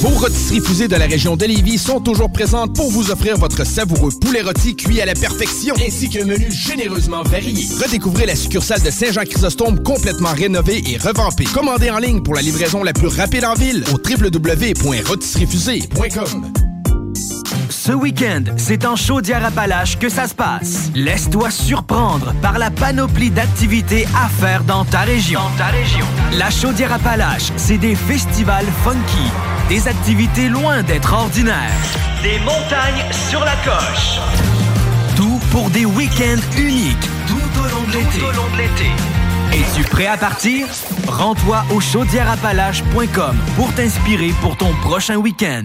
Vos rôtisseries fusées de la région de Lévis sont toujours présentes pour vous offrir votre savoureux poulet rôti cuit à la perfection, ainsi qu'un menu généreusement varié. Redécouvrez la succursale de Saint-Jean-Chrysostome complètement rénovée et revampée. Commandez en ligne pour la livraison la plus rapide en ville au www.rôtisseriefusée.com. Ce week-end, c'est en Chaudière-Appalaches que ça se passe. Laisse-toi surprendre par la panoplie d'activités à faire dans ta région. Dans ta région. La Chaudière-Appalaches, c'est des festivals funky, des activités loin d'être ordinaires, des montagnes sur la coche. Tout pour des week-ends uniques tout au long de l'été. Es-tu prêt à partir? Rends-toi au chaudièreappalaches.com pour t'inspirer pour ton prochain week-end.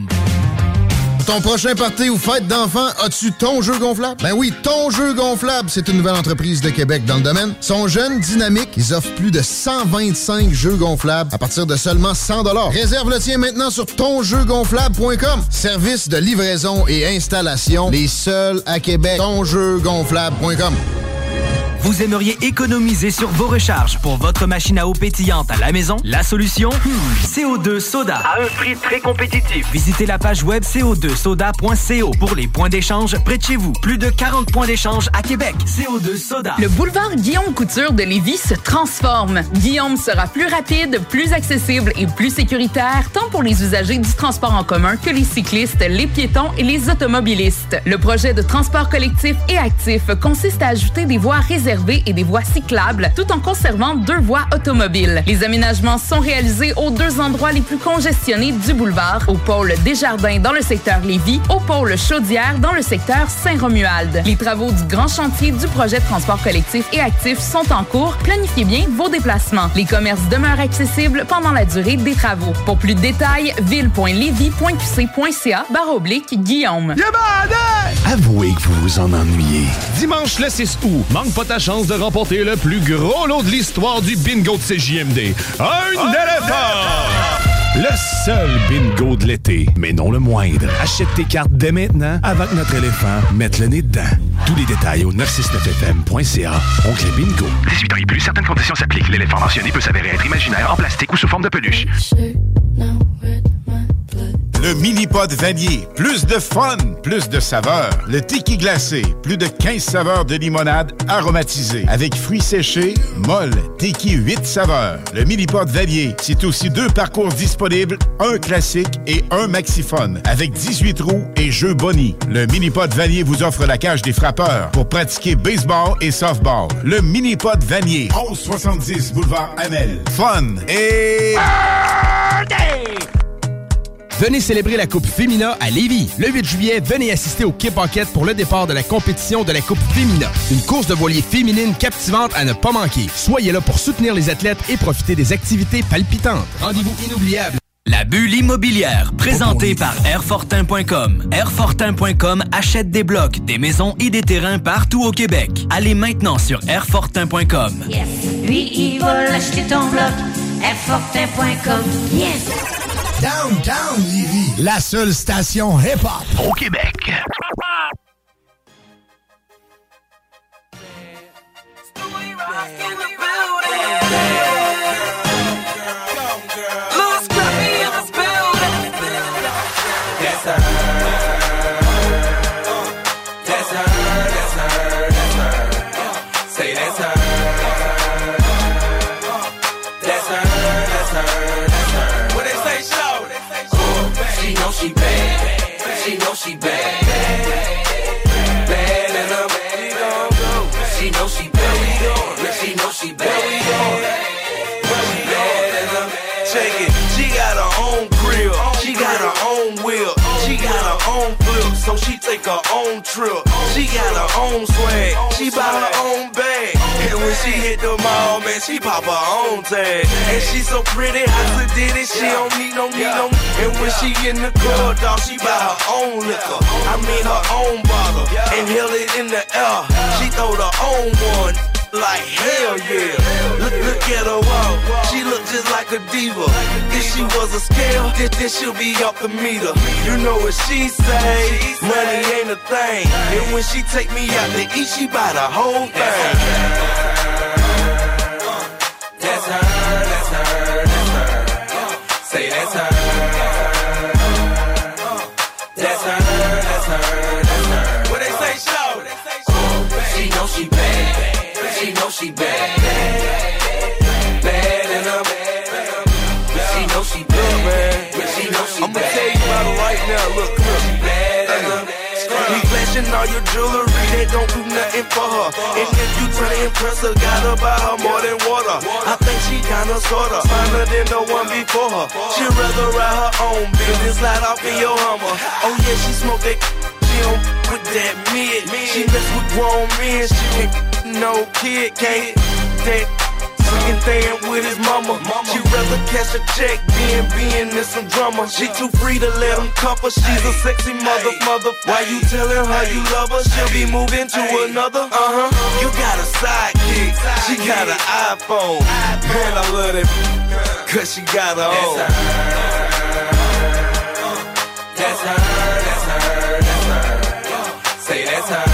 Pour ton prochain party ou fête d'enfants, as-tu ton jeu gonflable? Ben oui, ton jeu gonflable, c'est une nouvelle entreprise de Québec dans le domaine. Ils sont jeunes, dynamiques, ils offrent plus de 125 jeux gonflables à partir de seulement 100 Réserve le tien maintenant sur tonjeugonflable.com. Service de livraison et installation, les seuls à Québec. Tonjeugonflable.com. Vous aimeriez économiser sur vos recharges pour votre machine à eau pétillante à la maison? La solution? Hmm, CO2 Soda. À un prix très compétitif. Visitez la page web co2soda.co pour les points d'échange près de chez vous. Plus de 40 points d'échange à Québec. CO2 Soda. Le boulevard Guillaume Couture de Lévis se transforme. Guillaume sera plus rapide, plus accessible et plus sécuritaire, tant pour les usagers du transport en commun que les cyclistes, les piétons et les automobilistes. Le projet de transport collectif et actif consiste à ajouter des voies réservées et des voies cyclables tout en conservant deux voies automobiles. Les aménagements sont réalisés aux deux endroits les plus congestionnés du boulevard, au pôle Desjardins dans le secteur Lévis, au pôle Chaudière dans le secteur Saint-Romuald. Les travaux du grand chantier du projet de transport collectif et actif sont en cours. Planifiez bien vos déplacements. Les commerces demeurent accessibles pendant la durée des travaux. Pour plus de détails, ville.levy.qc.ca barre oblique Guillaume. Avouez que vous vous en ennuyez. Dimanche le 6 août, manque pas ta chance de remporter le plus gros lot de l'histoire du bingo de CJMD. Un éléphant! Le seul bingo de l'été, mais non le moindre. Achète tes cartes dès maintenant avant que notre éléphant mette le nez dedans. Tous les détails au 969fm.ca. Oncle Bingo. 18 ans et plus, certaines conditions s'appliquent. L'éléphant mentionné peut s'avérer être imaginaire, en plastique ou sous forme de peluche. Le mini-pod vanier. Plus de fun, plus de saveurs. Le tiki glacé. Plus de 15 saveurs de limonade aromatisée. Avec fruits séchés, molle, tiki 8 saveurs. Le mini-pod vanier, c'est aussi deux parcours disponibles, un classique et un maxiphone. Avec 18 roues et jeux boni. Le mini-pod vanier vous offre la cage des frappeurs pour pratiquer baseball et softball. Le mini-pod vanier. 1170 boulevard Amel. Fun et... Venez célébrer la Coupe Fémina à Lévis. Le 8 juillet, venez assister au Kip Enquête pour le départ de la compétition de la Coupe Fémina. Une course de voilier féminine captivante à ne pas manquer. Soyez là pour soutenir les athlètes et profiter des activités palpitantes. Rendez-vous inoubliable. La bulle immobilière, présentée par Airfortin.com. Airfortin.com achète des blocs, des maisons et des terrains partout au Québec. Allez maintenant sur Airfortin.com. Yes. Lui, il va acheter ton bloc. Airfortin.com. Yes. Downtown Lévis, la seule station hip-hop au Québec. Own trip. She got her own swag. She buy her own bag. And when she hit the mall, man, she pop her own tag. And she so pretty, I said did it. She don't need no need no. And when she in the club, dog, she buy her own liquor. I mean her own bottle. And held it in the air. She throw the own one like hell yeah. Look, look at her walk, she look just like a diva. If she was a scale, then, then she'll be off the meter. You know what she say? Money ain't a thing. And when she take me out to eat, she buy the whole thing. That's her, that's her, that's her. Say that's her. All your jewelry, they don't do nothing for her. And if you try to impress her, gotta buy her more than water. I think she kinda sorta finer than the one before her. She'd rather ride her own business, slide off in your Hummer. Oh yeah, she smoke that. Don't with that mid. She mess with grown men. She ain't no kid, can't that Second thing with his mama. She rather cash a check than being in some drama. She too free to let him cuff her. She's a sexy mother, mother. Why you telling her you love her? She'll be moving to another. Uh huh. You got a sidekick. She got an iPhone. Man, I love that. Cause she got her own. That's her, that's her, that's her. Say that's her.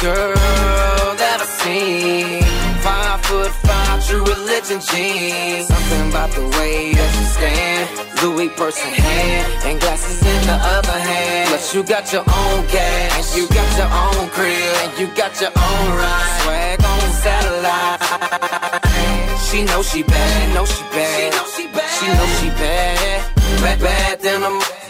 Girl that I seen. Five foot five, true religion jeans. Something about the way that she stand. Louis purse in hand, and glasses in the other hand. But you got your own gas, and you got your own crib, and you got your own ride. Swag on satellite. She know she bad, know she bad. She know she bad. She know she bad. Bad, bad than a.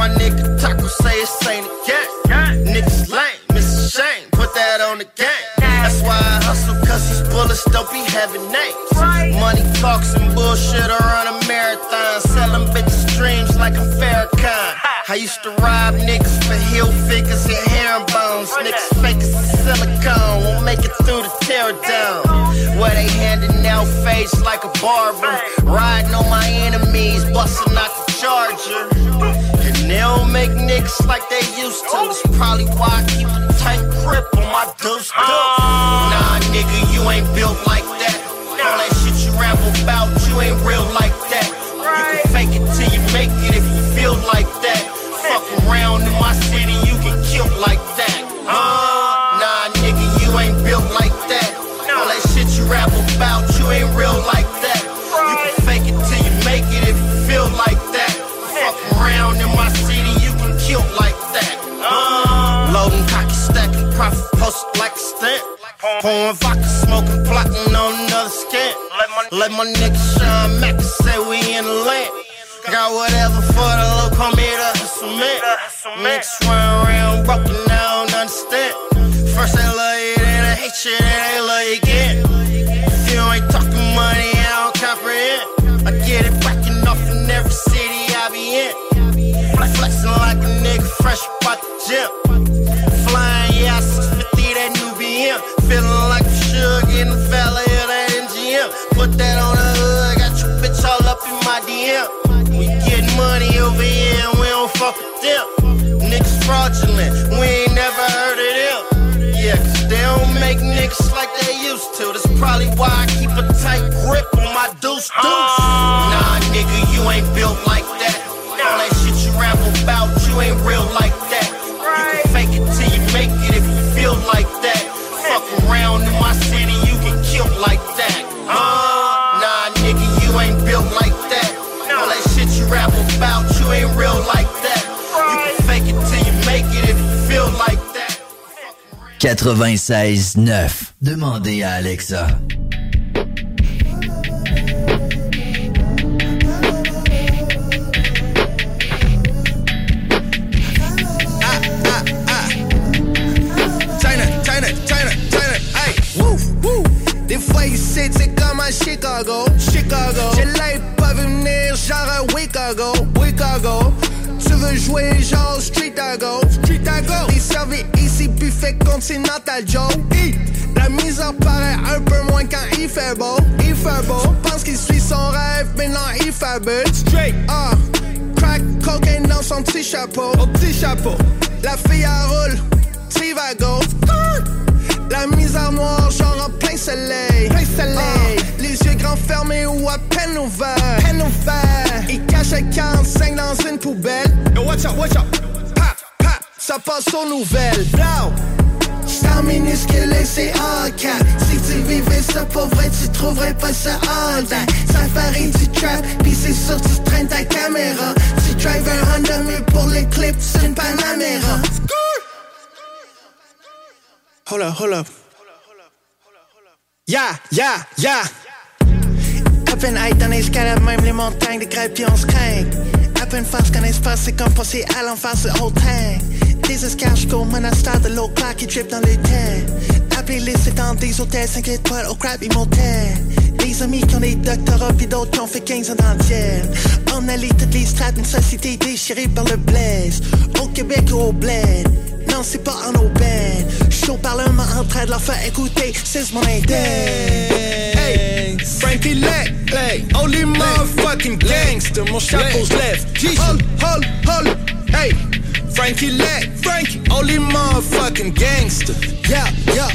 my nigga Taco say, it's ain't a gang. Niggas lame, it's a shame, put that on the game. That's why I hustle, cause these bullets don't be having names. Money talks and bullshit, I run a marathon. Selling bitches dreams like I'm Farrakhan. I used to rob niggas for heel figures and hair bones. Niggas fake as silicone, won't make it through the tear down. Where they handing out face like a barber. Riding on my enemies, busting out the charger. They don't make niggas like they used to. That's probably why I keep a tight grip on my deuce deuce. Ah. Nah, nigga, you ain't built like that. All that shit you ramble about, you ain't real like that. You can fake it till you make it if you feel like that. Fuck around in my city, you Pouring vodka, smoking, plotting on another scant. Let my nigga Sean Mack say we in the land. Got whatever for the low, come here to cement. Niggas run around broken, I don't understand. First they love you, then they hate you, then they love you again. If you ain't talking money, I don't comprehend. I get it backing off in every city I be in. Flexing like a nigga fresh about the gym. Flying, yeah, 650, that new Feeling like a sugar in the valley of that MGM. Put that on the hood, got your bitch all up in my DM. We get money over here and we don't fuck with them. Niggas fraudulent, we ain't never heard of them. Yeah, cause they don't make niggas like they used to. That's probably why I keep a tight grip on my deuce deuce. Nah, nigga, you ain't built like that. All that shit you rap about, you ain't real like 96.9. Demandez à Alexa. China, China, China, China, hey, woo, woo. Des fois ici, c'est comme à Chicago, Chicago. J'ai l'œil pas venir, genre à Chicago, Chicago. Tu veux jouer genre Street à go, Street buffet continental Joe. La misère paraît un peu moins quand il fait beau, il fait beau. Pense qu'il suit son rêve, mais non, il fabule. Straight, ah. Crack, cocaine dans son petit chapeau, au petit chapeau. La fille à roule, Trivago. La misère noire, genre en plein soleil. Plein soleil. les yeux grands fermés ou à peine ouverts. Peine ouverts. Il cache un 45 dans une poubelle. Yo, watch out, watch out. Ça passe aux nouvelles. Blow. Star minuscule et c'est cap Si tu vivais ça pour vrai, tu trouverais pas ça that Ça varie du trap, pis c'est sûr tu traînes ta caméra Tu drives un Honda, mais pour les clips, c'est une Panamera Hold up, hold up. Yeah, yeah, yeah. À peine high dans les escalades, même les montagnes, des crêpes, puis on se craint. À peine face qu'un espace, c'est comme passer à l'enfer, c'est whole tank. Des escargots, monastère de l'eau claire qui drip dans le temps. Appelez les c'est dans des hôtels, 5 étoiles au crap motel. Des amis qui ont des doctorats, puis d'autres qui ont fait 15 ans ciel. On allie toutes les strates, une société déchirée par le blaze. Au Québec ou au bled. Non, c'est pas en aubaine. Chaud parlement en train de leur faire écouter, c'est mon index. Hey, Frankie Lack, hey, only motherfucking gangster. Mon chapeau's left. Hold, hold, hold, hey. Frankie Lack, Frankie, only motherfucking gangster. Yeah, yeah.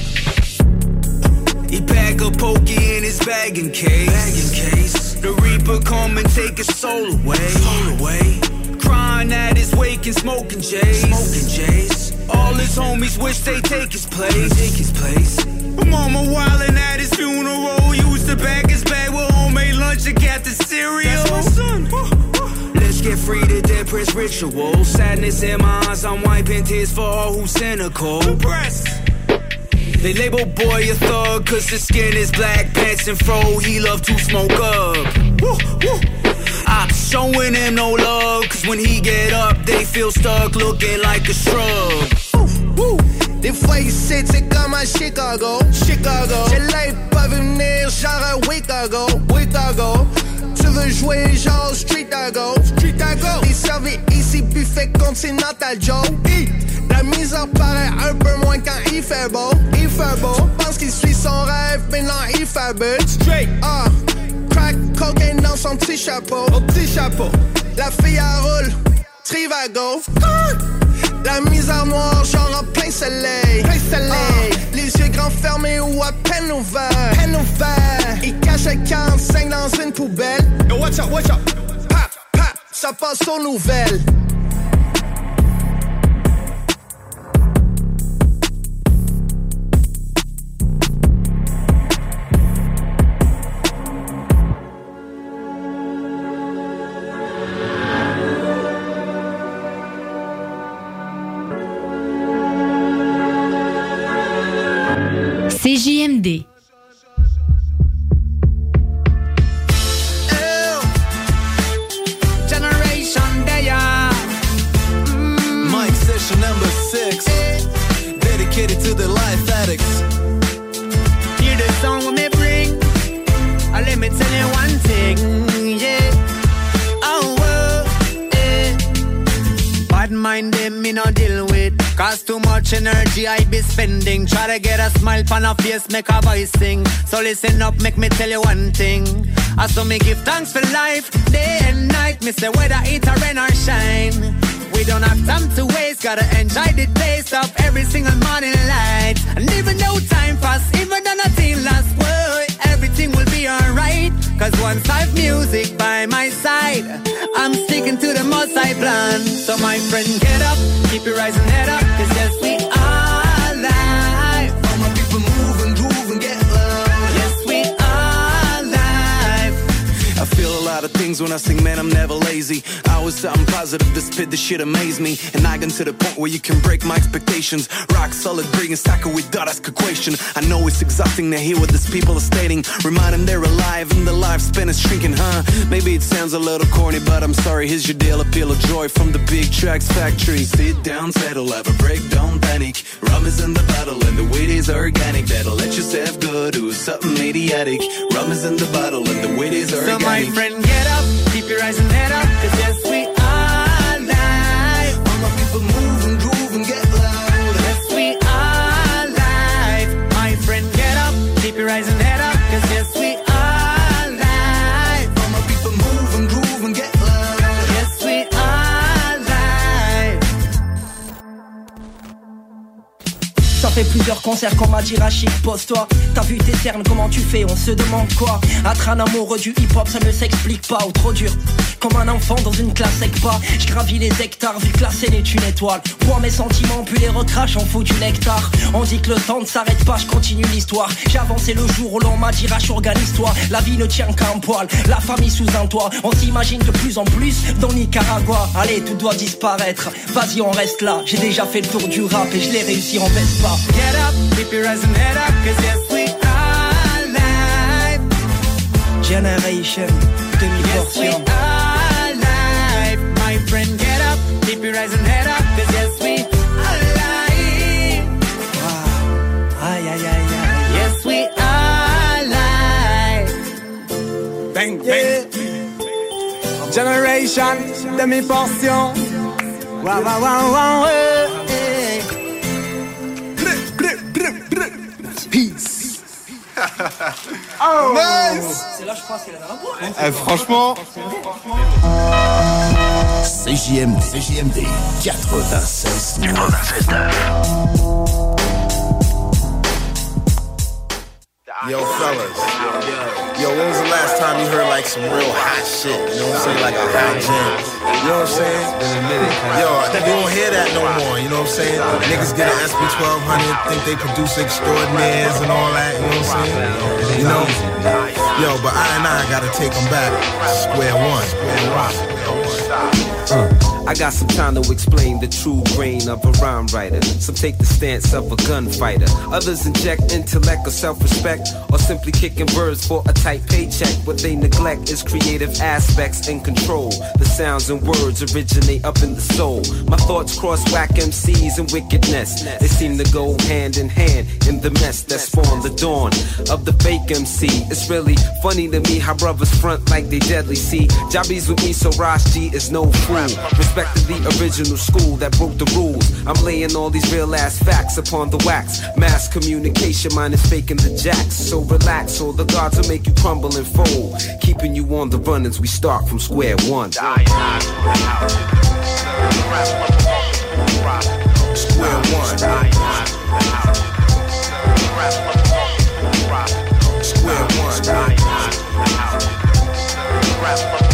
He pack a pokey in his bagging case. Bagging case. The Reaper come and take his soul away. Soul away. Crying at his wake and smoking J's. Smoking J's. All his homies wish they take his place. Take his place. Mama wildin' at his funeral. Used to pack his bag with homemade lunch and got the cereal. That's my son. Get free to dead press ritual. Sadness in my eyes, I'm wiping tears for all who's cynical. They label boy a thug cause his skin is black, pants and fro, he love to smoke up. Woo, woo. I'm showing him no love cause when he get up, they feel stuck looking like a shrub. Woo. Fois ici, c'est comme à Chicago, Chicago. J'ai l'œil pas venir, genre à Chicago, Chicago. Tu veux jouer genre Street à go, Street à go. T'es servi ici, buffet continental Joe. Hi. La misère paraît un peu moins quand il fait beau, il fait beau. Pense qu'il suit son rêve, mais non, il fabule. Straight, ah. Crack, cocaine dans son petit chapeau, au petit chapeau. La fille à roule, Trivago. Ah! La mise en noir, genre en plein soleil. Plein soleil. Ah! Les yeux grands fermés ou à peine ouverts. Peine ouverts. Il cache 45 dans une poubelle. Yo, watch out, watch out. Pap, pap, ça passe aux nouvelles. A smile on a face, make a voice sing. So listen up, make me tell you one thing. I saw me give thanks for life, day and night. Me say whether it a rain or shine. We don't have time to waste, gotta enjoy the taste of every single morning light. And even though time pass, even though nothing lasts, boy, everything will be alright. Cause once I've music by my side, I'm sticking to the most I plan. So my friend, get up, keep your rising head up, cause yes, we are feel a lot of things when I sing, man, I'm never lazy. I always say I'm positive, this pit, this shit amaze me. And I get to the point where you can break my expectations. Rock solid, bringing stacker with dot ask equation. I know it's exhausting to hear what these people are stating. Remind them they're alive and the lifespan is shrinking, huh? Maybe it sounds a little corny, but I'm sorry, here's your deal. Appeal of joy from the big tracks factory. Sit down, settle, have a break, don't panic. Rum is in the bottle and the weight is organic. That'll let yourself go do something idiotic. Rum is in the bottle and the weight is organic. So my friend, get up, keep your rising head up, cause yes, we plusieurs concerts dit Rachid, pose-toi. T'as vu tes cernes, comment tu fais, on se demande quoi. Être un amoureux du hip-hop, ça ne s'explique pas Ou trop dur, comme un enfant dans une classe pas Je gravis les hectares, vu que la scène est une étoile. Pour mes sentiments, puis les recrache, on fout du nectar. On dit que le temps ne s'arrête pas, je continue l'histoire. J'ai avancé le jour où l'on m'a dit organise-toi. La vie ne tient qu'à un poil, la famille sous un toit. On s'imagine de plus en plus dans Nicaragua. Allez, tout doit disparaître, vas-y on reste là. J'ai déjà fait le tour du rap et je l'ai réussi en baisse pas Get up, keep your rising head up, cause yes, we are live. Generation, Yes, we are live. My friend, get up, keep your rising head up, cause yes, we are live. Aïe aïe aïe aïe Yes, we are live. Bang, bang. Generation, demi-portion. Wow, wow, wow, wow, eh, Oh. Nice. C'est là je pense qu'il a la voix Eh, franchement. CJMD, CJMD 96. 96 Yo, fellas. Yo, when was the last time you heard like some real hot shit? You know what I'm saying? Like a hot jam. You know what I'm saying? Yo, you don't hear that no more. You know what I'm saying? Niggas get an SB 1200, think they produce extraordinaires and all that. You know what I'm saying? You know? Yo, but I and I gotta take them back. Square one. Square one. Mm. I got some time to explain the true brain of a rhyme writer. Some take the stance of a gunfighter. Others inject intellect or self-respect, or simply kicking birds for a tight paycheck. What they neglect is creative aspects and control. The sounds and words originate up in the soul. My thoughts cross whack MCs and wickedness. They seem to go hand in hand in the mess that spawned the dawn of the fake MC. It's really funny to me how brothers front like they deadly. See, Jobbies with me, so G is no fool. Respect to the original school that broke the rules. I'm laying all these real ass facts upon the wax. Mass communication, mine is faking the jacks. So relax, or the gods will make you crumble and fold. Keeping you on the run as we start from square one. Square one. Square one.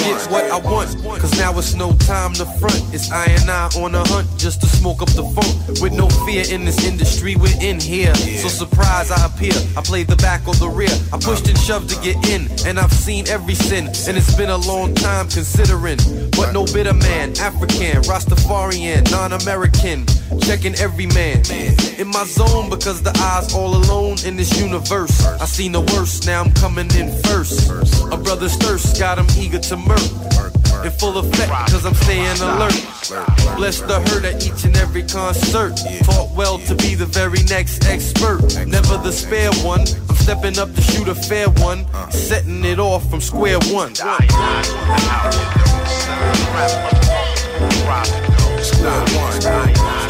Get what I want. Cause now it's no time to front. It's I and I on a hunt just to smoke up the funk. With no fear in this industry, we're in here. So surprise I appear. I play the back or the rear. I pushed and shoved to get in. And I've seen every sin. And it's been a long time considering. But no bitter man, African, Rastafarian, non American. Checking every man. In my zone because the eyes all alone in this universe. I seen the worst, now I'm coming in first. A brother's thirst got him eager to murk. In full effect, cause I'm staying alert. Bless the hurt at each and every concert. Taught well to be the very next expert. Never the spare one. I'm stepping up to shoot a fair one. Setting it off from square one. Square one.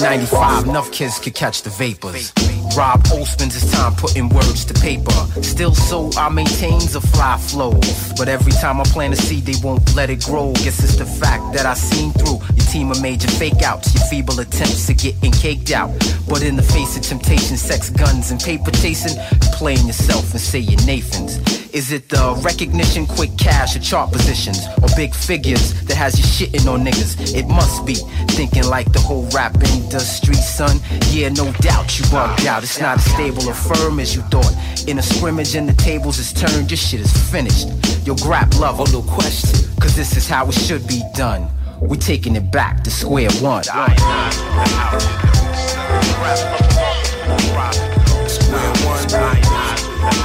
95, enough kids could catch the vapors. Rob O spends his time putting words to paper. Still so I maintains a fly flow. But every time I plant a seed, they won't let it grow. Guess it's the fact that I seen through your team of major fake outs, your feeble attempts at getting caked out. But in the face of temptation, sex, guns, and paper chasing, playing yourself and say you're Nathan's. Is it the recognition, quick cash, or chart positions, or big figures that has you shitting on niggas? It must be thinking like the whole rap industry, son. Yeah, no doubt you bugged out. It's not as stable or firm as you thought. In a scrimmage and the tables is turned, your shit is finished. Yo, grab love, no question, cause this is how it should be done. We're taking it back to square one. Square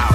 one.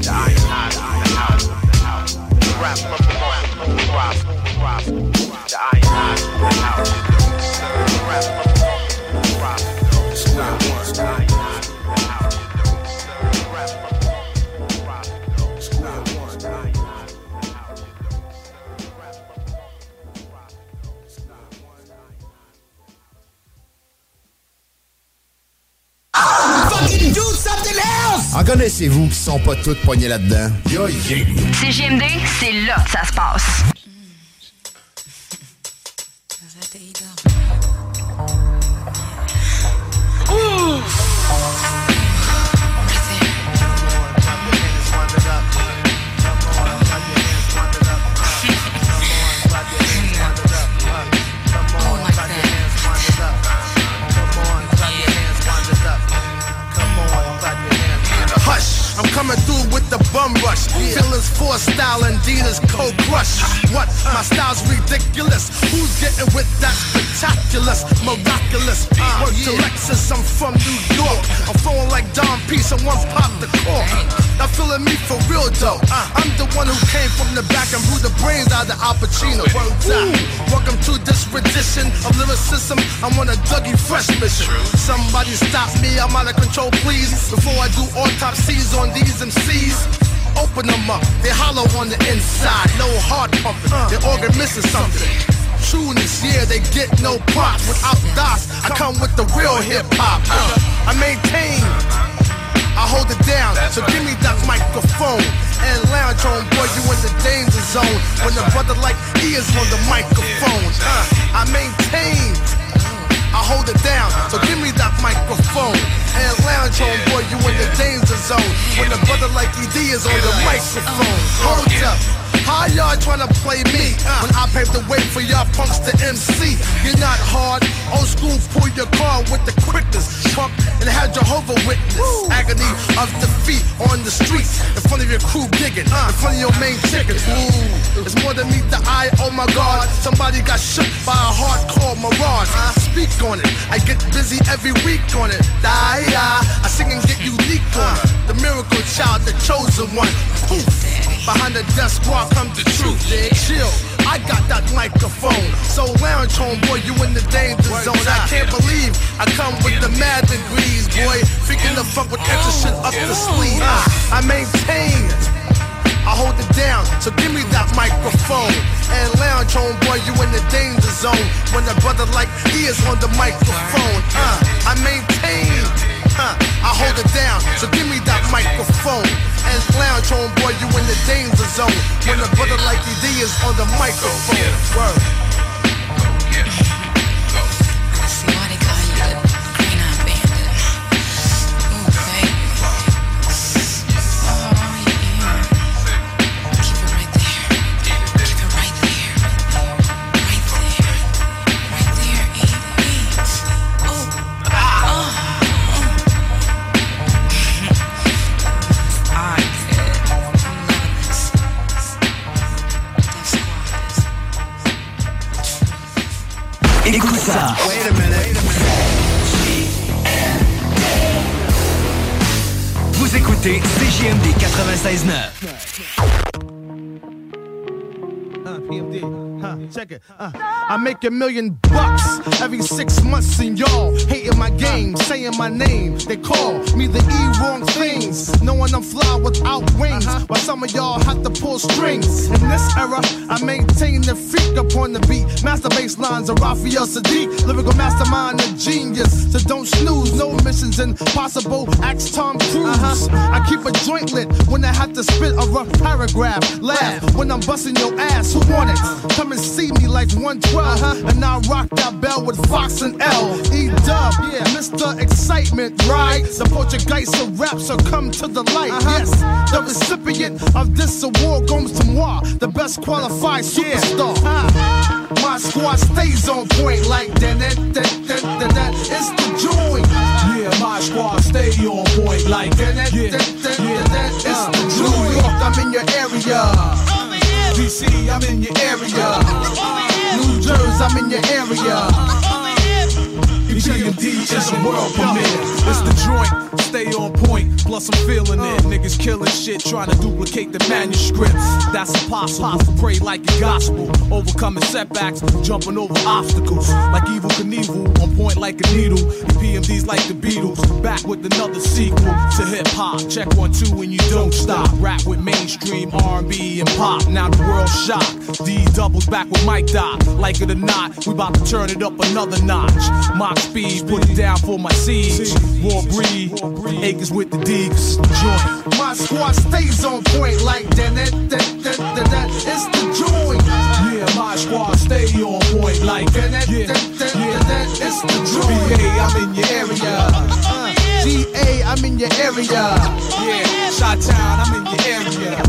The iron, the house, the house. The rap from the one, the rock, the rock. The iron, the house. The rap from the one, the rock, the rock. En connaissez-vous qui sont pas toutes poignées là-dedans? CGMD, c'est là que ça se passe. I'm coming through with the bum rush. Feelings for style and Dina's cold crush. What? My style's ridiculous. Who's getting with that spectacular, miraculous? Word to Lexus, I'm from New York. I'm flowing like Don P. Someone popped the cork. Not feeling me for real though. I'm the one who came from the back and blew the brains out of Al Pacino. Ooh, welcome to this rendition of lyricism. I'm on a Dougie Fresh mission. Somebody stop me, I'm out of control, please. Before I do autopsies on these MCs. Open them up, they hollow on the inside. No heart pumping, their organ missing something. Trueness, yeah, they get no props. Without DOS, I come with the real hip hop. Uh, I maintain, I hold it down. So give me that microphone and lounge on, boy, you in the danger zone. When the brother like he is on the microphone. Uh, I maintain. I hold it down, so give me that microphone and lounge on, boy, you in the danger zone. When a brother like ED is on the microphone. Hold up. How y'all tryna play me uh. when I paved the way for y'all punks to MC? You're not hard. Old school, pull your car with the quickness. Pump and have Jehovah witness. Agony of defeat on the streets in front of your crew digging, uh. in front of your main chickens. Ooh, it's more than meet the eye. Oh my God, somebody got shook by a hardcore mirage. I speak on it. I get busy every week on it. Die, I sing and get unique on it. The miracle child, the chosen one. Poof. Behind the desk squad comes the truth. Chill. I got that microphone. So lounge home, boy, you in the danger zone. I can't believe I come with the mad degrees, boy. Freaking the fuck with extra shit up the sleeve. I maintain. I hold it down, so give me that microphone. And lounge home, boy, you in the danger zone. When a brother like he is on the microphone, uh, I maintain. Uh, I hold it down, so give me that microphone. And lounge boy, you in the danger zone. When a brother like ED is on the microphone. Word. Size 9. Check it. Uh, I make a million bucks every six months, and y'all hating my game, saying my name. They call me the E wrong things, knowing I'm fly without wings. While some of y'all have to pull strings. In this era, I maintain the freak upon the beat. Master bass lines of Raphael Sadiq, lyrical mastermind, a genius. So don't snooze, no missions impossible. Axe Tom Cruise. I keep a joint lit when I have to spit a rough paragraph. Laugh when I'm busting your ass. Who want it? Come and see me like 112. And I rock that bell with Fox and L. E Dub, yeah, Mr. Excitement, right? The Portuguese of rap, so come to the light. Uh-huh. Yes, the recipient of this award goes to moi, the best qualified superstar. Uh-huh. My squad stays on point like that. that, that, that, that, that. It's the joint. Yeah, my squad stay on point like that. that, that, that, that, that. It's the York, I'm in your area. DC, I'm in your area. New Jersey, I'm in your area. EPMD is a world premiere. It's the joint, stay on point. Plus I'm feeling it. Niggas killing shit, trying to duplicate the manuscripts. That's impossible. Pray like a gospel, overcoming setbacks, jumping over obstacles. Like evil Knievel, on point like a needle. EPMD's like the Beatles, back with another sequel to hip hop. Check one two and you don't stop. Rap with mainstream R&B and pop. Now the world's shocked. D doubles back with Mike Doc. Like it or not, we about to turn it up another notch. Mock speed, put it down for my siege. War breed, acres with the Deeks. Joint. My squad stays on point like that. that, that, that, that, that. It's the joint. Yeah, my squad stay on point like that. that, yeah, that, that, yeah. that, that. It's the joint. BA, I'm in your area. Uh, GA, I'm in your area. Yeah, Shot Town, I'm in your area.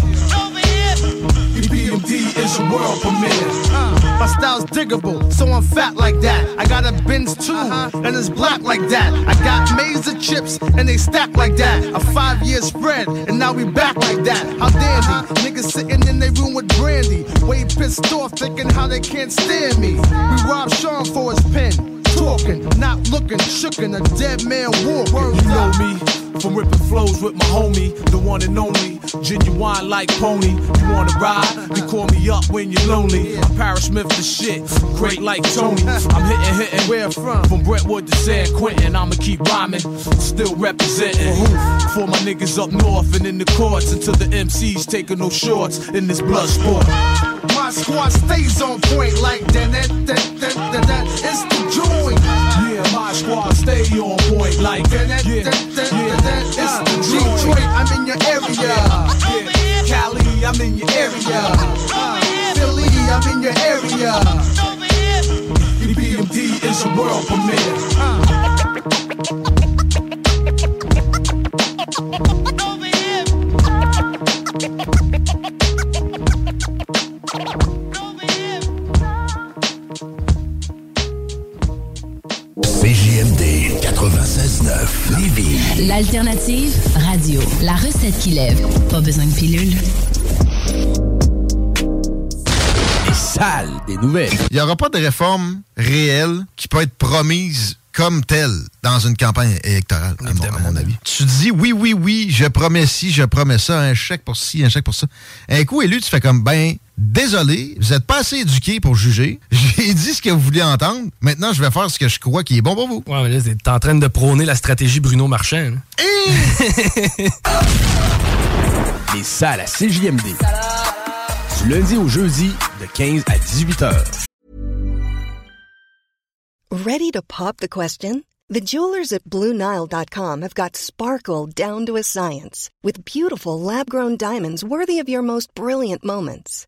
A world premiere. Uh, my style's diggable, so I'm fat like that. I got a Benz too, and it's black like that. I got maize of chips, and they stack like that. A five year spread, and now we back like that. How dandy, niggas sitting in their room with brandy. Way pissed off, thinking how they can't stand me. We robbed Sean for his pen. Talking, not looking, shookin' a dead man walking. You know me from ripping flows with my homie, the one and only, genuine like pony. You wanna ride? You call me up when you're lonely. I'm Paris Smith the shit, great like Tony. I'm hitting, hitting. Where from? From Brentwood to San Quentin, I'ma keep rhyming, still representing. For my niggas up north and in the courts until the MCs taking no shorts in this blood sport. My squad stays on point like that. that, that, that, that, that. It's the joint. Yeah, my squad stay on point like that. that, yeah, that, yeah. that, It's the Detroit. I'm in your area. Yeah. Cali, I'm in your area. Philly, I'm in your area. EPMD is a world premiere. Lévis. L'alternative radio. La recette qui lève. Pas besoin de pilule. Les salles des nouvelles. Il n'y aura pas de réforme réelle qui peut être promise comme telle dans une campagne électorale, à mon, à mon avis. Tu dis oui, oui, oui, je promets ci, je promets ça, un chèque pour ci, un chèque pour ça. Un coup élu, tu fais comme, ben, désolé, vous n'êtes pas assez éduqué pour juger. J'ai dit ce que vous vouliez entendre. Maintenant, je vais faire ce que je crois qui est bon pour vous. Ouais, mais là, t'es en train de prôner la stratégie Bruno Marchand. Les salles à CJMD. Du lundi au jeudi, de 15 à 18 heures. Ready to pop the question? The jewelers at BlueNile.com have got sparkle down to a science with beautiful lab grown diamonds worthy of your most brilliant moments.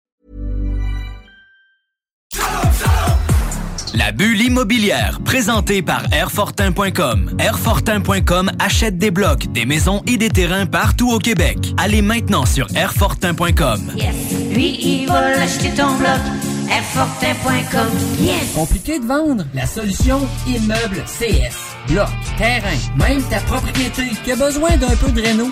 La bulle immobilière, présentée par Airfortin.com. Airfortin.com achète des blocs, des maisons et des terrains partout au Québec. Allez maintenant sur Airfortin.com. Yes. Lui, il va l'acheter ton bloc. Airfortin.com. Yes. Compliqué de vendre? La solution Immeuble CS. Bloc, terrain, même ta propriété qui a besoin d'un peu de réno?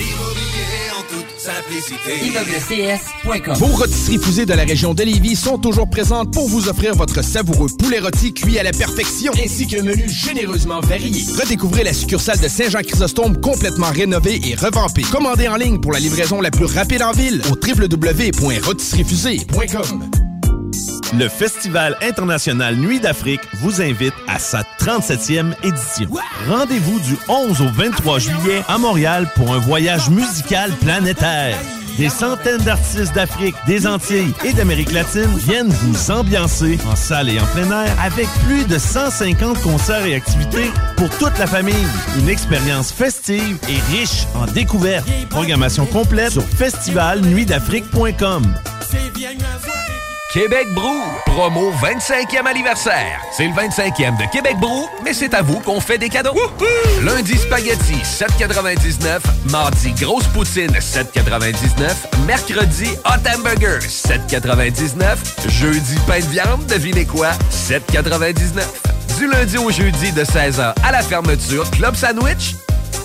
Immobilier en toute simplicité. ImmeublesCS.com. Vos rôtisseries fusées de la région de Lévis sont toujours présentes pour vous offrir votre savoureux poulet rôti cuit à la perfection, ainsi qu'un menu généreusement varié. Redécouvrez la succursale de Saint-Jean-Chrysostome complètement rénovée et revampée. Commandez en ligne pour la livraison la plus rapide en ville au www.rôtisseriefusée.com. Le Festival international Nuit d'Afrique vous invite à sa 37e édition. Rendez-vous du 11 au 23 juillet à Montréal pour un voyage musical planétaire. Des centaines d'artistes d'Afrique, des Antilles et d'Amérique latine viennent vous ambiancer en salle et en plein air avec plus de 150 concerts et activités pour toute la famille. Une expérience festive et riche en découvertes. Programmation complète sur festivalnuitdafrique.com. Québec Brou, promo 25e anniversaire. C'est le 25e de Québec Brou, mais c'est à vous qu'on fait des cadeaux. Lundi spaghetti 7,99, mardi grosse poutine 7,99, mercredi hot hamburger 7,99, jeudi pain de viande, devinez quoi 7,99. Du lundi au jeudi de 16h à la fermeture, club sandwich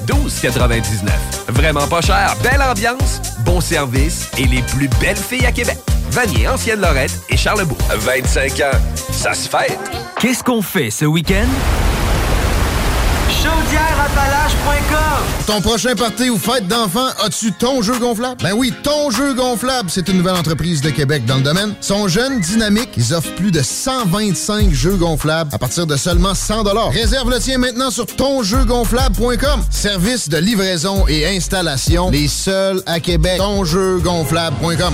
12,99. Vraiment pas cher, belle ambiance, bon service et les plus belles filles à Québec. Vanier, Ancienne-Lorette et Charlebourg. 25 ans, ça se fête. Qu'est-ce qu'on fait ce week-end? Pour Ton prochain party ou fête d'enfant, as-tu ton jeu gonflable? Ben oui, ton jeu gonflable, c'est une nouvelle entreprise de Québec dans le domaine. Sont jeunes, dynamiques, ils offrent plus de 125 jeux gonflables à partir de seulement 100 Réserve le tien maintenant sur tonjeugonflable.com. Service de livraison et installation, les seuls à Québec. Tonjeugonflable.com.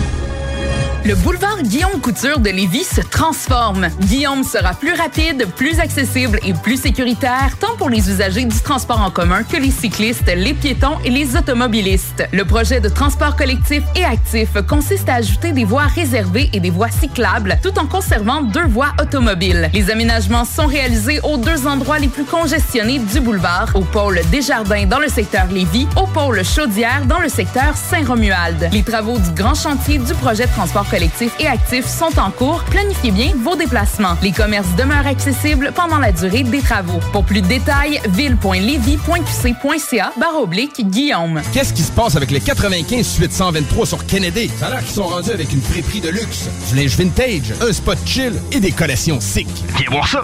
Le boulevard Guillaume Couture de Lévis se transforme. Guillaume sera plus rapide, plus accessible et plus sécuritaire, tant pour les usagers du transport en commun que les cyclistes, les piétons et les automobilistes. Le projet de transport collectif et actif consiste à ajouter des voies réservées et des voies cyclables, tout en conservant deux voies automobiles. Les aménagements sont réalisés aux deux endroits les plus congestionnés du boulevard, au pôle Desjardins dans le secteur Lévis, au pôle Chaudière dans le secteur Saint-Romuald. Les travaux du grand chantier du projet de transport collectif et actif sont en cours. Planifiez bien vos déplacements. Les commerces demeurent accessibles pendant la durée des travaux. Pour plus de détails, ville.levy.qc.ca barre oblique Guillaume. Qu'est-ce qui se passe avec les 95 suite 123 sur Kennedy? Ça a l'air qu'ils sont rendus avec une friperie de luxe, du linge vintage, un spot chill et des collections sick. Viens voir ça!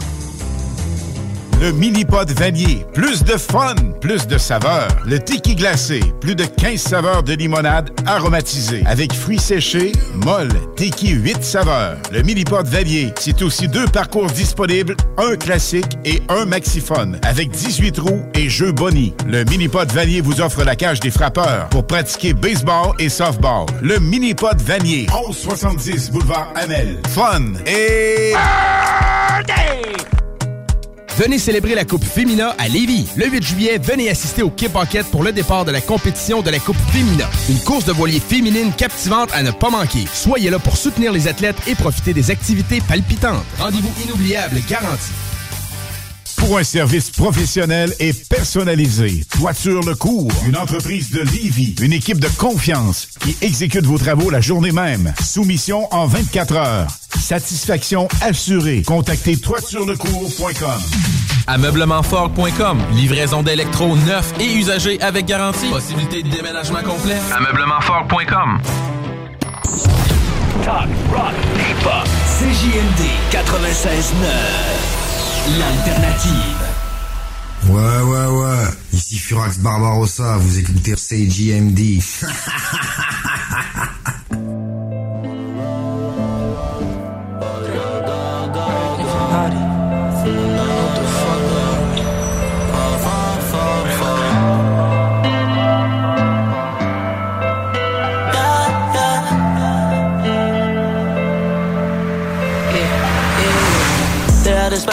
Le mini-pod vanier. Plus de fun, plus de saveurs. Le tiki glacé. Plus de 15 saveurs de limonade aromatisée. Avec fruits séchés, molle, tiki 8 saveurs. Le mini-pod vanier. C'est aussi deux parcours disponibles, un classique et un maxiphone. Avec 18 roues et jeux boni. Le mini-pod vanier vous offre la cage des frappeurs pour pratiquer baseball et softball. Le mini-pod vanier. 1170 boulevard Amel. Fun et... Venez célébrer la Coupe Fémina à Lévis. Le 8 juillet, venez assister au Kip Pocket pour le départ de la compétition de la Coupe Fémina. Une course de voilier féminine captivante à ne pas manquer. Soyez là pour soutenir les athlètes et profiter des activités palpitantes. Rendez-vous inoubliable garanti. Pour un service professionnel et personnalisé, Toiture Le Cours, une entreprise de Lévis, une équipe de confiance qui exécute vos travaux la journée même. Soumission en 24 heures. Satisfaction assurée. Contactez toiturelecours.com. Ameublementfort.com. Livraison d'électro neufs et usagés avec garantie. Possibilité de déménagement complet. Ameublementfort.com. Talk, rock, hip-hop. CJMD 96.9. L'alternative. Ouais, ouais, ouais. Ici Furax Barbarossa, vous écoutez CJMD.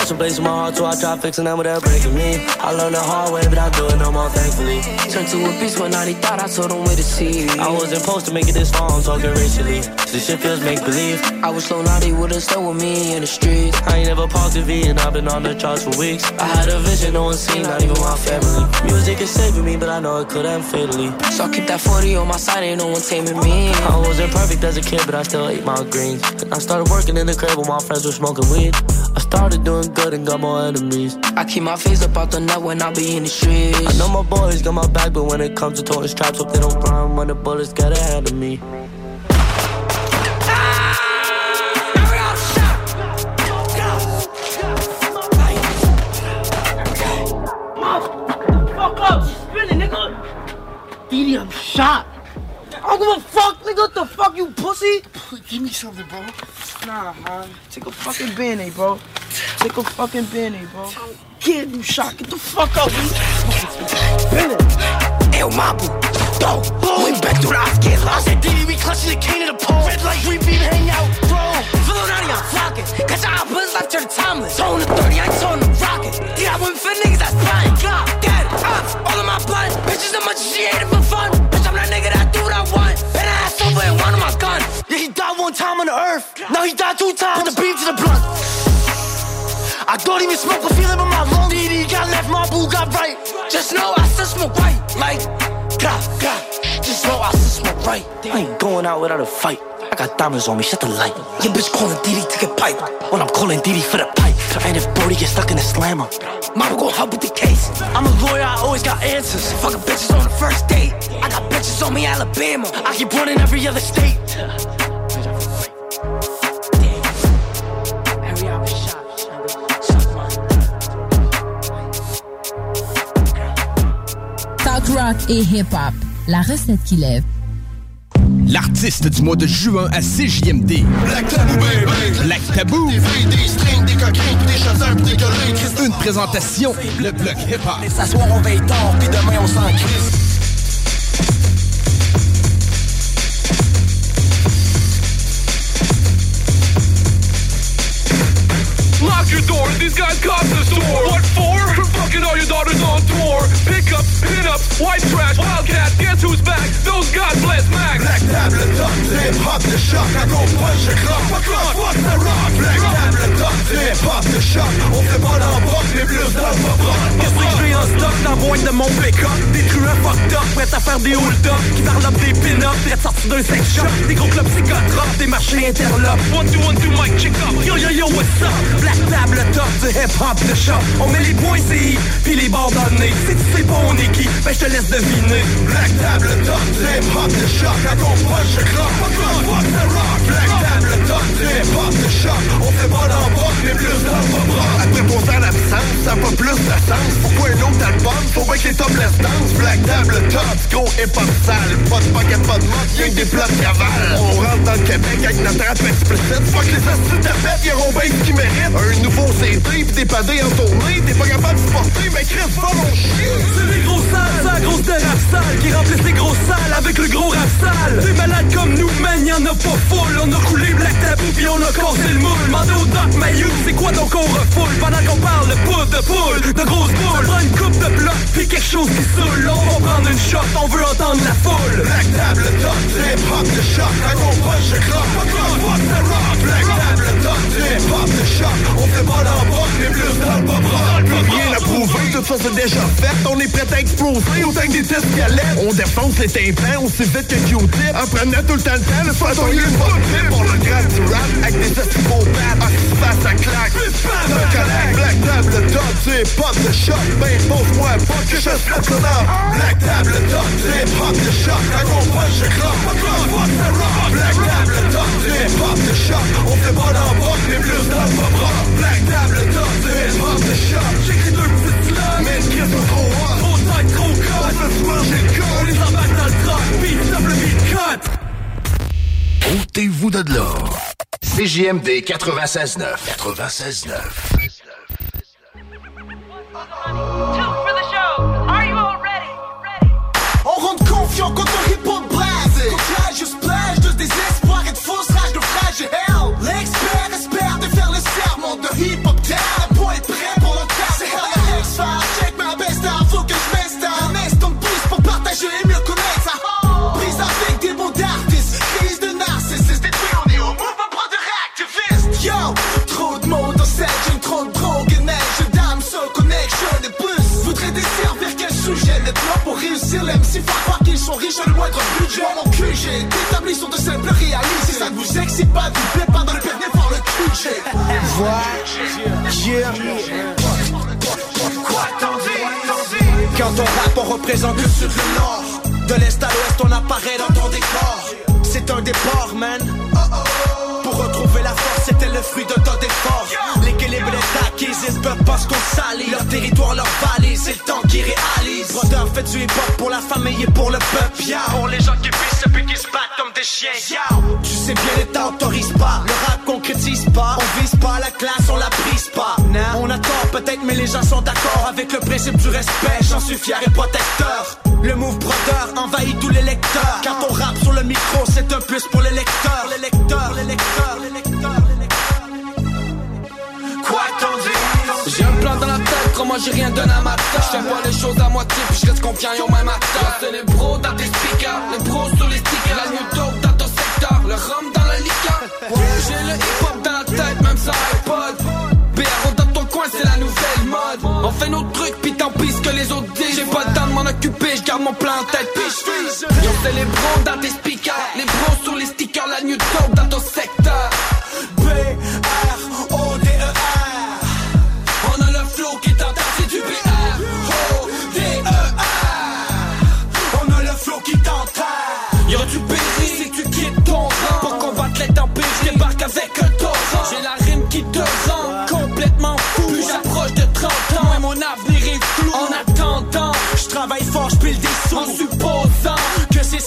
Special place in my heart, so I tried fixing them without breaking me. I learned the hard way, but I do it no more, thankfully. Turned to a beast when I thought I told them where to see. I wasn't supposed to make it this far, I'm talking racially. This shit feels make believe. I was slow naughty, would've stayed with me in the streets. I ain't never paused the V, and I've been on the charts for weeks. I had a vision, no one seen, not even my family. Music is saving me, but I know it could end fatally. So I keep that 40 on my side, ain't no one taming me. I wasn't perfect as a kid, but I still ate my greens. And I started working in the crib while my friends were smoking weed. I started doing good and got more enemies. I keep my face up out the net when I be in the streets. I know my boys got my back, but when it comes to toting straps, hope they don't run when the bullets get ahead of me. Fuck up, spinning, nigga. Didi, I'm shot. I don't give a fuck, nigga. What the fuck, you pussy? Give me something, bro. Nah, man. Take a fucking band bro. Take a fucking Benny, bro. Kid, you shot. Get the fuck up. Spinning. Eu Mabu, go, went back to the ops, get lost. I said, Diddy, we clutching the cane of the pole. Red light, we beat, hang out, bro. Filonati, I'm flocking. Cause I was left to the timeless. Tone the 30, I tone the rocket. Yeah, I went for niggas, that's fine. God, dead, ops, all of my blood. Bitches, as much she hated for fun. Bitch, I'm that nigga that do what I want. And I ass over and one of my gun. Yeah, he died one time on the earth. Now he died two times. Put the beam to the blunt. I don't even smoke a feeling but my lung DD got left, my boo got right. Just know I still smoke right. Like, grah, grah. Just know I still smoke right. I ain't going out without a fight. I got diamonds on me, shut the light. Your bitch calling DD to get pipe. When I'm calling DD for the pipe. And if Brody gets stuck in the slammer, mama gon' help with the case. I'm a lawyer, I always got answers. Fucking bitches on the first date. I got bitches on me, Alabama. I keep running every other state. Talk rock et hip-hop. La recette qui lève. L'artiste du mois de juin à CJMD. Black Tabou, baby. Black Tabou. Des filles, des strings, des coquins, puis des chasseurs, puis des collègues. Une présentation, le bloc hip-hop. Et s'asseoir, on veille tard, puis demain, on s'en crisse. Your doors, these guys cops the store. What for? For fucking all your daughters on tour. Pickup, pin up, white trash, wildcat, guess who's back? Those God bless Max. Black table, top, hip hop, de choc. À gros punch, je mon pick-up Des truands fucked up, prêts à faire des hold-up Qui parlent des pin-up, prêts à sortir d'un sex shop Des gros clubs psychotropes, des marchés interlopes One, two, one, two, mic, check up. Yo yo yo, what's up? Black table top du hip-hop de shop On met les points CI, puis les bords dans le Si tu sais pas on est qui, ben je te laisse deviner Black table, top, hip hop, de choc. À gros punch, croque, pas croche, fuck the rock. Black table, top, hip hop, de choc. On fait pas l'embroc, mais plus le rock. Après pour faire l'absence, ça pas plus de faut bien que les topless dansent Black table tops, gros hip hop sale Pas de pocket, pas de mode, y'a que des plats de cavale. On rentre dans le Québec avec notre rap explicite. Que les astuces d'appel, y'auront bien ce qu'ils méritent Un nouveau CD pis des padés en tournée. T'es pas capable de porter, mais Chris, va mon chien. C'est les gros sales, la grosse de rap Qui remplissent les gros sales avec le gros rap sale. Des malades comme nous, man, y'en a pas full. On a coulé Black Tabou pis on a cassé le moule. Mandez au Doc Mayou, c'est quoi donc on refoule? Pendant qu'on parle de poudre de poule, de grosses boules. Une coupe de blocs pis quelque chose qui saoule On va prendre une shot, on veut entendre la foule. Black table top, du hip-hop de choc À qu'on punch le clock, fuck fuck the rock. Black table top, du hip-hop de choc On fait pas l'embarque, mais plus dans le pop rock rien à prouver, tout ça c'est déjà fait On est prêt à exploser, autant que des tests galettes On défonce les tympans. Aussi vite que Q-tip En prenant tout le temps le temps, le soir on est pas Pour le grand rap, avec des estivaux bad À claque, le Black table top, du hip-hop de choc. Ben pose-moi pas que je âme Black table top, du hip-hop de choc. À qu'on punch le the rock Black table top, du hip-hop de choc. On fait pas l'embarque, mais plus dans le pop rock. Black table top, du hip-hop de choc. J'écris deux petites slags, mais au trop hot Trop tight, trop cut, On se manger le col On les embarque dans le beat, double beat, cut. Ôtez-vous de là. CJMD 96.9. 96.9. riches à le moindre budget Mon QG D'établis sont de simples réalisés Ça ne vous excite pas, vous plaît pas dans le permis par le QG Quoi t'en Quand on rappe, on représente le sud le nord. De l'est à l'ouest, on apparaît dans ton décor. C'est un départ, man. Pour retrouver la force, c'était le fruit de ton d'efforts. L'équilibre est acquis, ils peuvent pas se qu'on salit. Leur territoire, leur vallée, c'est le temps qui réalise. Brother, fait du hip-hop pour la famille et pour le peuple. Yeah. Pour les gens qui pissent puis qui se battent comme des chiens. Yeah. Tu sais bien, l'État autorise pas. Le rap concrétise pas. On vise pas la classe, on la brise pas. On a tort peut-être, mais les gens sont d'accord avec le principe du respect. J'en suis fier et protecteur. Le move brother envahit tous les lecteurs. Quand on rappe sur le micro, c'est un plus pour les lecteurs. Les lecteurs, les lecteurs, les lecteurs, les lecteurs. Crois-moi j'ai rien donné à ma tête Je fais pas les choses à moitié, puis je reste confiant au même acteur C'est les bros dans tes speakers, les bros sur les stickers. La new dope dans ton secteur, le rhum dans la liqueur. J'ai le hip-hop dans la tête, même sans iPod. BRO dans ton coin, c'est la nouvelle mode. On fait nos trucs, puis tant pis que les autres disent. J'ai pas le temps de m'en occuper, je garde mon plan en tête, puis je Yo, c'est les bros dans tes speakers, les bros sur les stickers La new dope dans ton secteur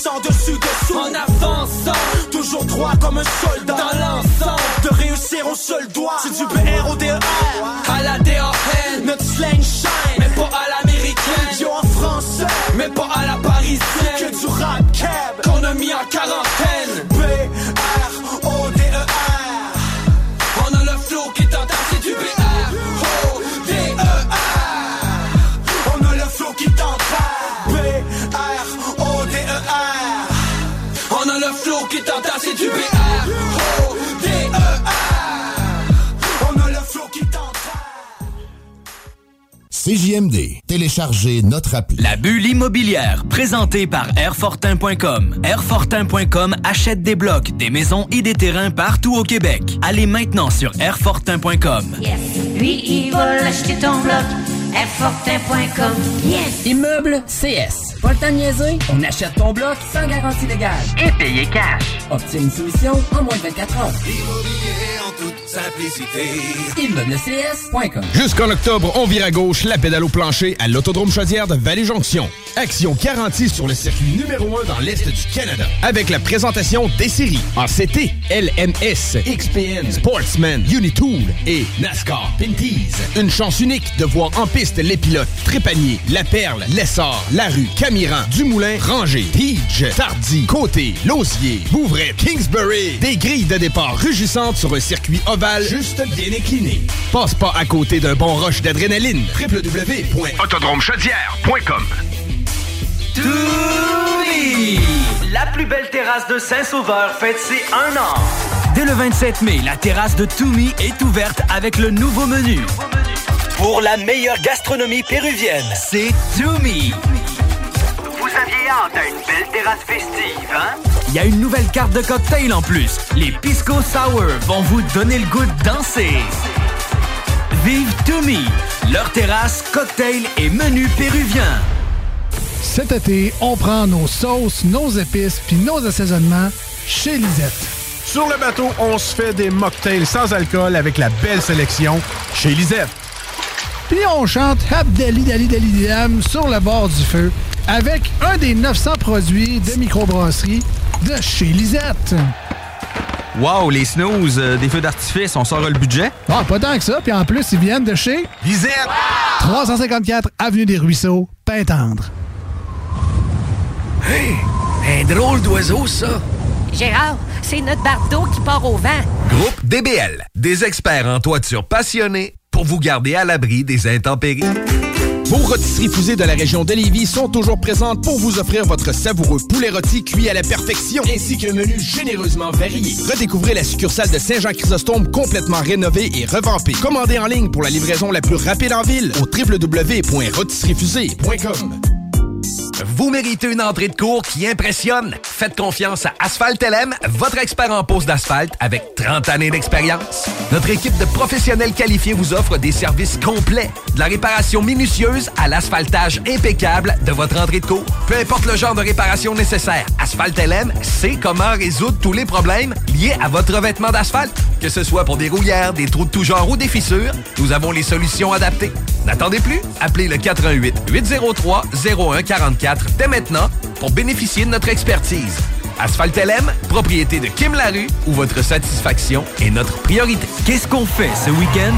sans dessus dessous. En avançant, Toujours droit comme un soldat. dans l'ensemble De réussir au seul doigt. C'est du B-R-O-D-E-R. À la D.A.N. Notre slang shine. Mais pas à l'américaine Yo en français. Mais pas à la parisienne Que du rap cab. Qu'on a mis en quarantaine CJMD. Téléchargez notre appli. La bulle immobilière, présentée par Airfortin.com. Airfortin.com achète des blocs, des maisons et des terrains partout au Québec. Allez maintenant sur Airfortin.com. Lui, il va l'acheter ton bloc. Airfortin.com. Yes! Immeuble CS. Pas le temps de niaiser? On achète ton bloc sans garantie légale. Et payer cash. Obtiens une soumission en moins de 24 heures. Immobilier en toute simplicité. Jusqu'en octobre, on vire à gauche la pédale au plancher à l'Autodrome Chaudière de Vallée-Jonction. Action garantie sur le circuit numéro 1 dans l'Est du Canada. Avec la présentation des séries en CT, LMS, XPN, Sportsman, Unitool et NASCAR Pinties. Une chance unique de voir en piste les pilotes Trépanier, La Perle, Lessard, Larue, Camiran, Dumoulin, Ranger, Tige, Tardy, Côté, Lausier, Bouvray, Kingsbury. Des grilles de départ rugissantes sur un circuit ovale juste bien incliné. Passe pas à côté d'un bon rush d'adrénaline. www.autodromechaudière.com! La plus belle terrasse de Saint-Sauveur fête ses un an. Dès le 27 mai, la terrasse de Toumi est ouverte avec le nouveau menu. Pour la meilleure gastronomie péruvienne, c'est Toumi. À une belle terrasse festive, hein? Il y a une nouvelle carte de cocktail en plus. Les Pisco Sour vont vous donner le goût de danser. Vive Toumi, leur terrasse, cocktail et menu péruvien. Cet été, on prend nos sauces, nos épices puis nos assaisonnements chez Lisette. Sur le bateau, on se fait des mocktails sans alcool avec la belle sélection chez Lisette. Puis on chante Abdali Dali Dali Dam sur le bord du feu avec un des 900 produits de microbrasserie de chez Lisette. Wow, les snooze, euh, des feux d'artifice, on sort le budget? Ah, pas tant que ça, puis en plus, ils viennent de chez Lisette! 354 Avenue des Ruisseaux, Pintendre. Hey, un drôle d'oiseau, ça. Gérard, c'est notre bardeau qui part au vent. Groupe DBL, des experts en toiture passionnés pour vous garder à l'abri des intempéries. Vos rôtisseries fusées de la région de Lévis sont toujours présentes pour vous offrir votre savoureux poulet rôti cuit à la perfection, ainsi qu'un menu généreusement varié. Redécouvrez la succursale de Saint-Jean-Chrysostome complètement rénovée et revampée. Commandez en ligne pour la livraison la plus rapide en ville au www.rôtisseriefusée.com. Vous méritez une entrée de cours qui impressionne. Faites confiance à Asphalt LM, votre expert en pose d'asphalte avec 30 années d'expérience. Notre équipe de professionnels qualifiés vous offre des services complets, de la réparation minutieuse à l'asphaltage impeccable de votre entrée de cours. Peu importe le genre de réparation nécessaire, Asphalt LM sait comment résoudre tous les problèmes liés à votre revêtement d'asphalte. Que ce soit pour des rouillères, des trous de tout genre ou des fissures, nous avons les solutions adaptées. N'attendez plus, appelez le 88 803 0144 dès maintenant pour bénéficier de notre expertise. Asphalt LM, propriété de Kim Larue, où votre satisfaction est notre priorité. Qu'est-ce qu'on fait ce week-end?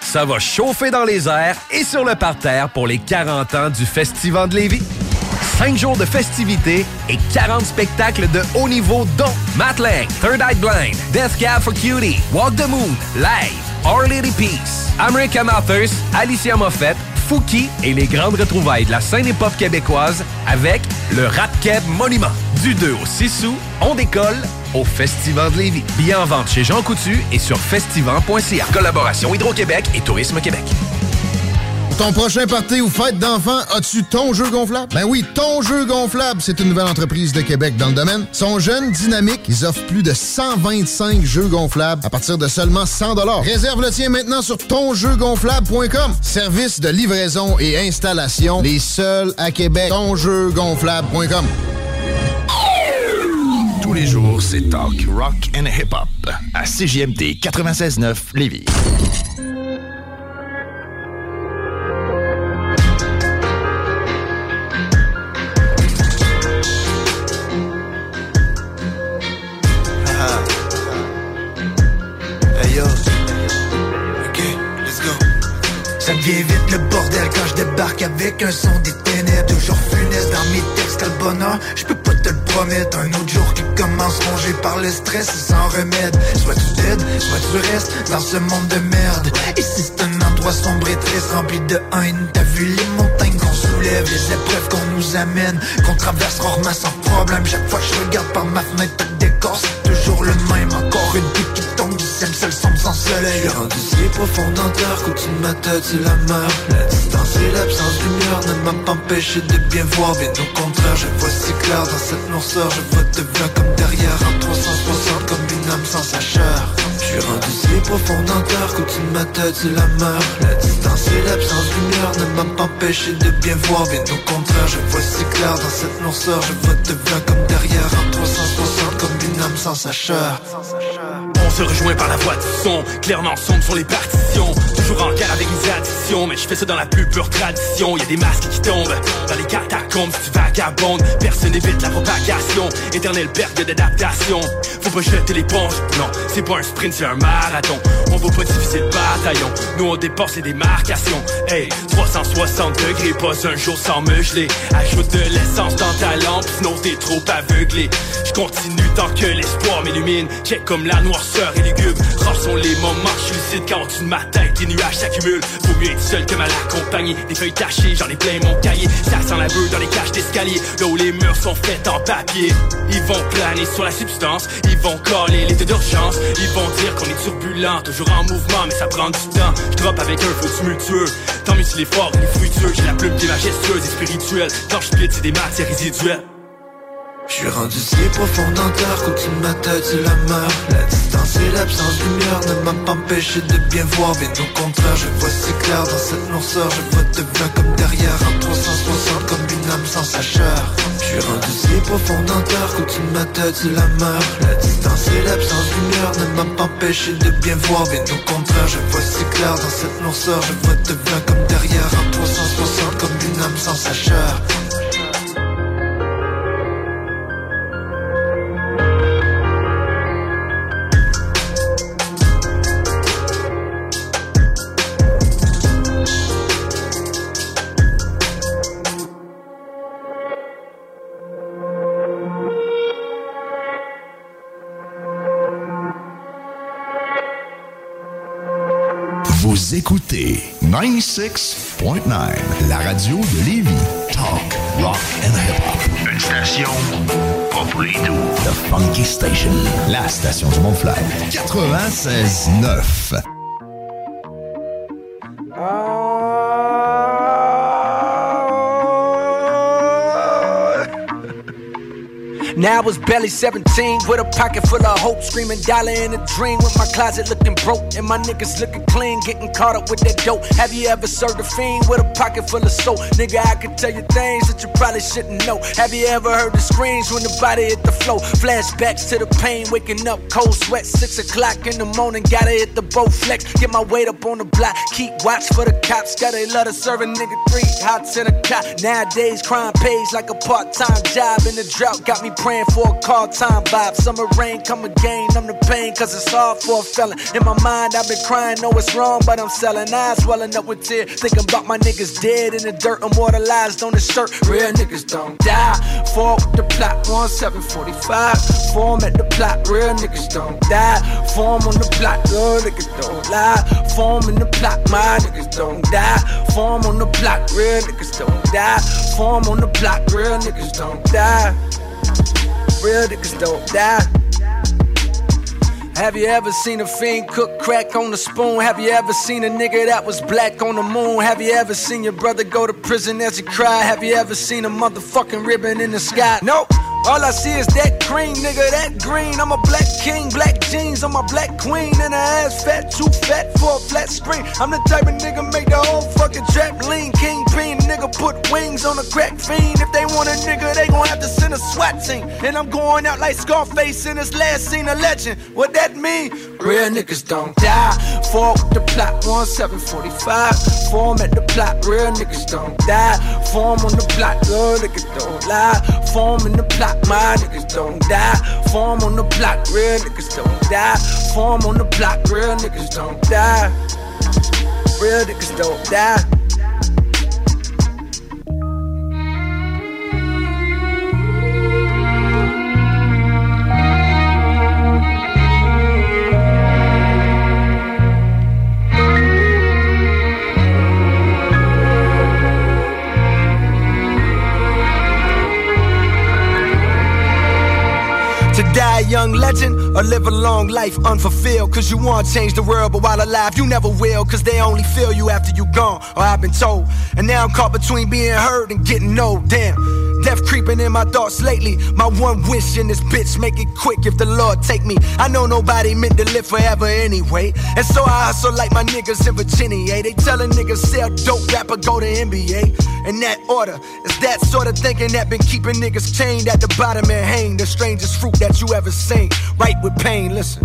Ça va chauffer dans les airs et sur le parterre pour les 40 ans du Festival de Lévis. 5 jours de festivités et 40 spectacles de haut niveau dont Matt Lang, Third Eye Blind, Death Cab for Cutie, Walk the Moon, Live, Our Lady Peace, American Authors, Alicia Moffett, Fouki et les grandes retrouvailles de la scène hip-hop québécoise avec le Rap Monument. Du 2 au 6 août, on décolle au Festival de Lévis. Billets en vente chez Jean Coutu et sur festival.ca. Collaboration Hydro-Québec et Tourisme Québec. Ton prochain party ou fête d'enfants, as-tu ton jeu gonflable? Ben oui, ton jeu gonflable, c'est une nouvelle entreprise de Québec dans le domaine. Sont jeunes, dynamiques, ils offrent plus de 125 jeux gonflables à partir de seulement 100 Réserve le tien maintenant sur tonjeugonflable.com. Service de livraison et installation, les seuls à Québec. Tonjeugonflable.com. Tous les jours, c'est talk, rock and hip-hop à CJMD 96.9 Lévis. Avec un son des ténèbres. Toujours funeste dans mes textes, quel bonheur. Je peux pas te le promettre. Un autre jour qui commence rongé par le stress sans remède. Soit tu t'aides, soit tu restes dans ce monde de merde. Endroit sombre et triste, rempli de haine. T'as vu les montagnes qu'on soulève, les épreuves qu'on nous amène, qu'on traverse rarement sans problème. Chaque fois que je regarde par ma fenêtre, le décor c'est toujours le même. Encore une pluie qui tombe, dixième seul sombre sans soleil. Je suis rendu si profond dans terre qu'au-dessus de ma tête c'est la mer. La distance et l'absence de lumière ne m'a pas empêché de bien voir. Bien au contraire, je vois si clair dans cette noirceur. Je vois de blanc comme derrière, en 360 comme une âme sans sa. Je suis suis rendu si profond dans cœur qu'au-dessus de ma tête c'est la mort. La distance et l'absence de lumière ne m'ont pas empêché de bien voir. Bien au contraire, je vois si clair dans cette noirceur. Je vois devant comme derrière en 360 comme une sans sacheur on se rejoint par la voix du son, clairement sombre sur les partitions. Toujours en guerre avec les additions, mais je fais ça dans la plus pure tradition. Y a des masques qui tombent dans les catacombes, si tu vagabondes, personne n'évite la propagation. Éternel perte d'adaptation. Faut pas jeter l'éponge, non, c'est pas un sprint, c'est un marathon. On va pas diviser le bataillon, nous on dépasse les démarcations. Hey, 360 degrés, pas un jour sans me geler. Ajoute de l'essence dans ta lampe, sinon t'es trop aveuglé. Je continue tant que l'espoir m'illumine. Check comme la noirceur et lugubre Rares sont les moments, je lucide quand au-dessus de ma tête nuages s'accumulent, vaut mieux être seul que mal accompagné Des feuilles tachées, j'en ai plein mon cahier. Ça sent la beuh dans les cages d'escalier. Là où les murs sont faits en papier. Ils vont planer sur la substance Ils vont coller l'état d'urgence. Ils vont dire qu'on est turbulent, toujours en mouvement Mais ça prend du temps, je avec un feu tumultueux. Tant mieux s'il est fort, il est J'ai la plume qui est majestueuse et spirituelle. Quand je c'est des matières résiduelles je suis rendu si profond dans cœur qu'au-dessus de ma tête la mort La distance et l'absence de lumière ne m'ont pas empêché de bien voir. Bien au contraire je vois si clair dans cette noirceur. Je vois devant comme derrière en 360 comme une âme sans sacheur. Je suis rendu si profond dans cœur qu'au-dessus de ma la mort La distance et l'absence de lumière ne m'ont pas empêché de bien voir. Bien au contraire je vois si clair dans cette noirceur. Je vois devant comme derrière en 360 comme une âme sans sacheur. Vous écoutez 96.9, la radio de Lévis. Talk, rock and hip-hop. Une station pas pour les doux. The Funky Station, la station du Mont-Flair. 96.9. Now I was barely 17 with a pocket full of hope, screaming dollar in a dream with my closet looking broke and my niggas looking clean, getting caught up with that dope. Have you ever served a fiend with a pocket full of soap? Nigga, I can tell you things that you probably shouldn't know. Have you ever heard the screams when the body hit the floor? Flashbacks to the pain, waking up cold sweat, six o'clock in the morning, gotta hit the boat flex, get my weight up on the block, keep watch for the cops, gotta love to serve a nigga three hots in a cot. Nowadays, crime pays like a part-time job, In the drought got me praying for a call time vibe. Summer rain, come again, I'm the pain, cause it's hard for a felon. In my mind, I've been crying, know it's wrong, but I'm selling eyes, swelling up with tears. Thinking about my niggas dead in the dirt, immortalized on the shirt. Real niggas don't die. Fall with the plot, 1745. Form at the plot, real niggas don't die. Form on the plot, real niggas don't lie. Form in the plot, my niggas don't die. Form on the plot, real niggas don't die. Form on the plot, real niggas don't die real niggas don't die. Have you ever seen a fiend cook crack on a spoon? Have you ever seen a nigga that was black on the moon? Have you ever seen your brother go to prison as he cried? Have you ever seen a motherfucking ribbon in the sky? Nope. All I see is that green, nigga, that green. I'm a black king, black jeans, I'm a black queen. And her ass fat, too fat for a flat screen. I'm the type of nigga make the whole fucking trap lean. King Kingpin, nigga put wings on a crack fiend. If they want a nigga, they gon' have to send a SWAT team. And I'm going out like Scarface in his last scene, a legend. What that mean? Real niggas don't die. Fall with the plot, 1745. Form at the plot, real niggas don't die. Form on the plot, real niggas don't lie. Form in the plot my niggas don't die. Form on the block, real niggas don't die. Form on the block, real niggas don't die. Real niggas don't die. Young legend or live a long life unfulfilled. Cause you wanna change the world, but while alive, you never will. Cause they only feel you after you gone, or I've been told. And now I'm caught between being heard and getting no Damn. Death creeping in my thoughts lately. My one wish in this bitch, make it quick if the Lord take me. I know nobody meant to live forever anyway. And so I hustle like my niggas in Virginia. They tell a nigga sell dope, rapper go to NBA. In that order, it's that sort of thinking that been keeping niggas chained at the bottom and hang. The strangest fruit that you ever seen. Right with pain, listen.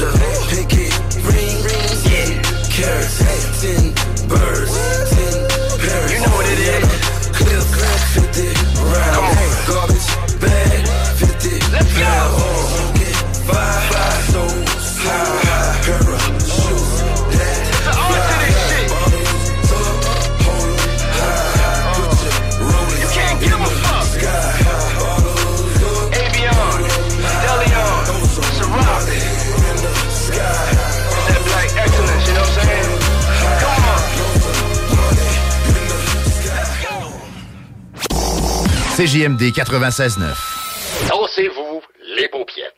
Ring, yeah, carrots, ten birds, ten. You know what it is. Clip, 50 CJMD 96.9. Dansez-vous les paupiètes.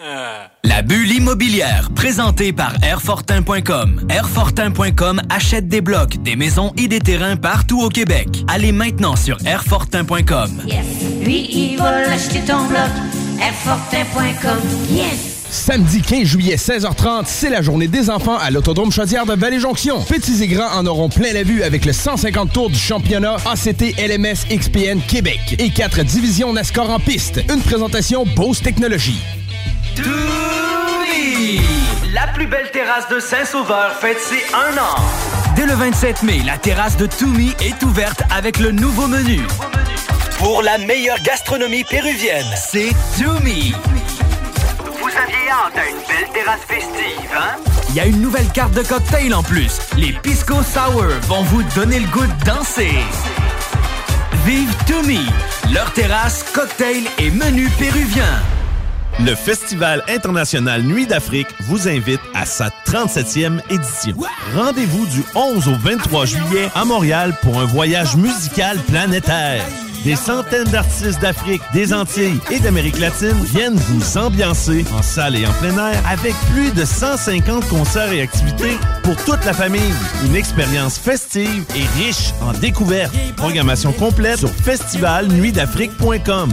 La bulle immobilière, présentée par Airfortin.com. Airfortin.com achète des blocs, des maisons et des terrains partout au Québec. Allez maintenant sur Airfortin.com. Lui, il va l'acheter ton bloc. Airfortin.com. Yes! Samedi 15 juillet, 16h30, c'est la journée des enfants à l'Autodrome Chaudière de Vallée-Jonction. Petits et grands en auront plein la vue avec le 150 tours du championnat ACT LMS XPN Québec et quatre divisions NASCAR en piste. Une présentation Bose Technologies. La plus belle terrasse de Saint-Sauveur fête ses un an. Dès le 27 mai, la terrasse de Toumi est ouverte avec le nouveau menu. Pour la meilleure gastronomie péruvienne, c'est Toumi. Une belle terrasse festive, hein? Il y a une nouvelle carte de cocktail en plus. Les Pisco Sour vont vous donner le goût de danser. Vive Toumi, leur terrasse, cocktail et menu péruvien. Le Festival international Nuit d'Afrique vous invite à sa 37e édition. Rendez-vous du 11 au 23 juillet à Montréal pour un voyage musical planétaire. Des centaines d'artistes d'Afrique, des Antilles et d'Amérique latine viennent vous ambiancer en salle et en plein air avec plus de 150 concerts et activités pour toute la famille. Une expérience festive et riche en découvertes. Programmation complète sur festivalnuitdafrique.com.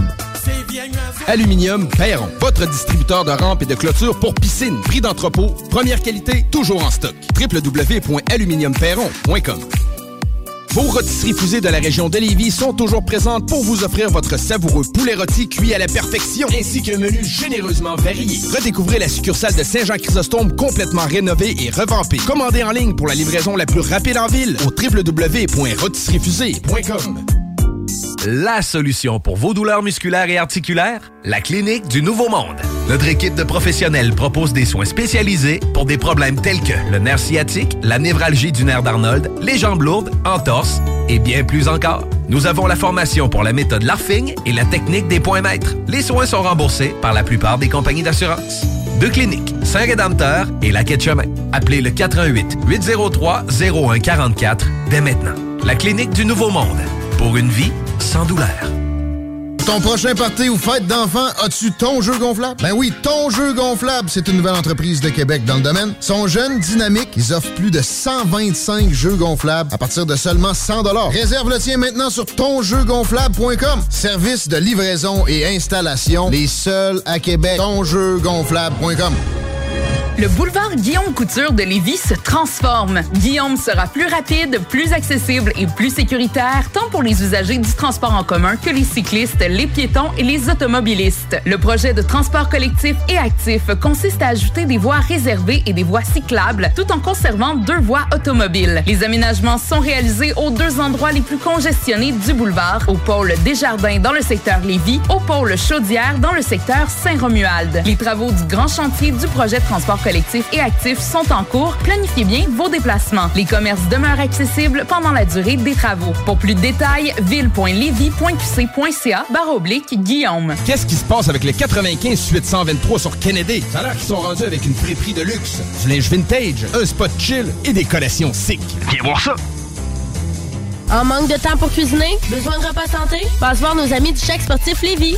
Aluminium Perron, votre distributeur de rampes et de clôtures pour piscine. Prix d'entrepôt, première qualité, toujours en stock. www.aluminiumperron.com Vos rôtisseries fusées de la région de Lévis sont toujours présentes pour vous offrir votre savoureux poulet rôti cuit à la perfection, ainsi qu'un menu généreusement varié. Redécouvrez la succursale de Saint-Jean-Chrysostome complètement rénovée et revampée. Commandez en ligne pour la livraison la plus rapide en ville au www.rôtisseriefusée.com La solution pour vos douleurs musculaires et articulaires? La Clinique du Nouveau Monde. Notre équipe de professionnels propose des soins spécialisés pour des problèmes tels que le nerf sciatique, la névralgie du nerf d'Arnold, les jambes lourdes, entorse et bien plus encore. Nous avons la formation pour la méthode LARFING et la technique des points maîtres. Les soins sont remboursés par la plupart des compagnies d'assurance. Deux cliniques, Saint-Rédempteur et la Quai de Chemin. Appelez le 418 803 0144 dès maintenant. La Clinique du Nouveau Monde. Pour une vie sans douleur. Ton prochain party ou fête d'enfant, as-tu ton jeu gonflable? Ben oui, ton jeu gonflable, c'est une nouvelle entreprise de Québec dans le domaine. Sont jeunes, dynamiques, ils offrent plus de 125 jeux gonflables à partir de seulement 100 Réserve le tien maintenant sur tonjeugonflable.com. Service de livraison et installation, les seuls à Québec. Tonjeugonflable.com. Le boulevard Guillaume Couture de Lévis se transforme. Guillaume sera plus rapide, plus accessible et plus sécuritaire, tant pour les usagers du transport en commun que les cyclistes, les piétons et les automobilistes. Le projet de transport collectif et actif consiste à ajouter des voies réservées et des voies cyclables, tout en conservant deux voies automobiles. Les aménagements sont réalisés aux deux endroits les plus congestionnés du boulevard, au pôle Desjardins dans le secteur Lévis, au pôle Chaudière dans le secteur Saint-Romuald. Les travaux du grand chantier du projet de transport collectifs et actifs sont en cours. Planifiez bien vos déplacements. Les commerces demeurent accessibles pendant la durée des travaux. Pour plus de détails, ville.levy.qc.ca barre oblique Guillaume. Qu'est-ce qui se passe avec le 95 suite 123 sur Kennedy? Ça a l'air qu'ils sont rendus avec une friperie de luxe, du linge vintage, un spot chill et des collations sick. Viens voir ça! En manque de temps pour cuisiner? Besoin de repas santé? Passe voir nos amis du chèque sportif Lévis.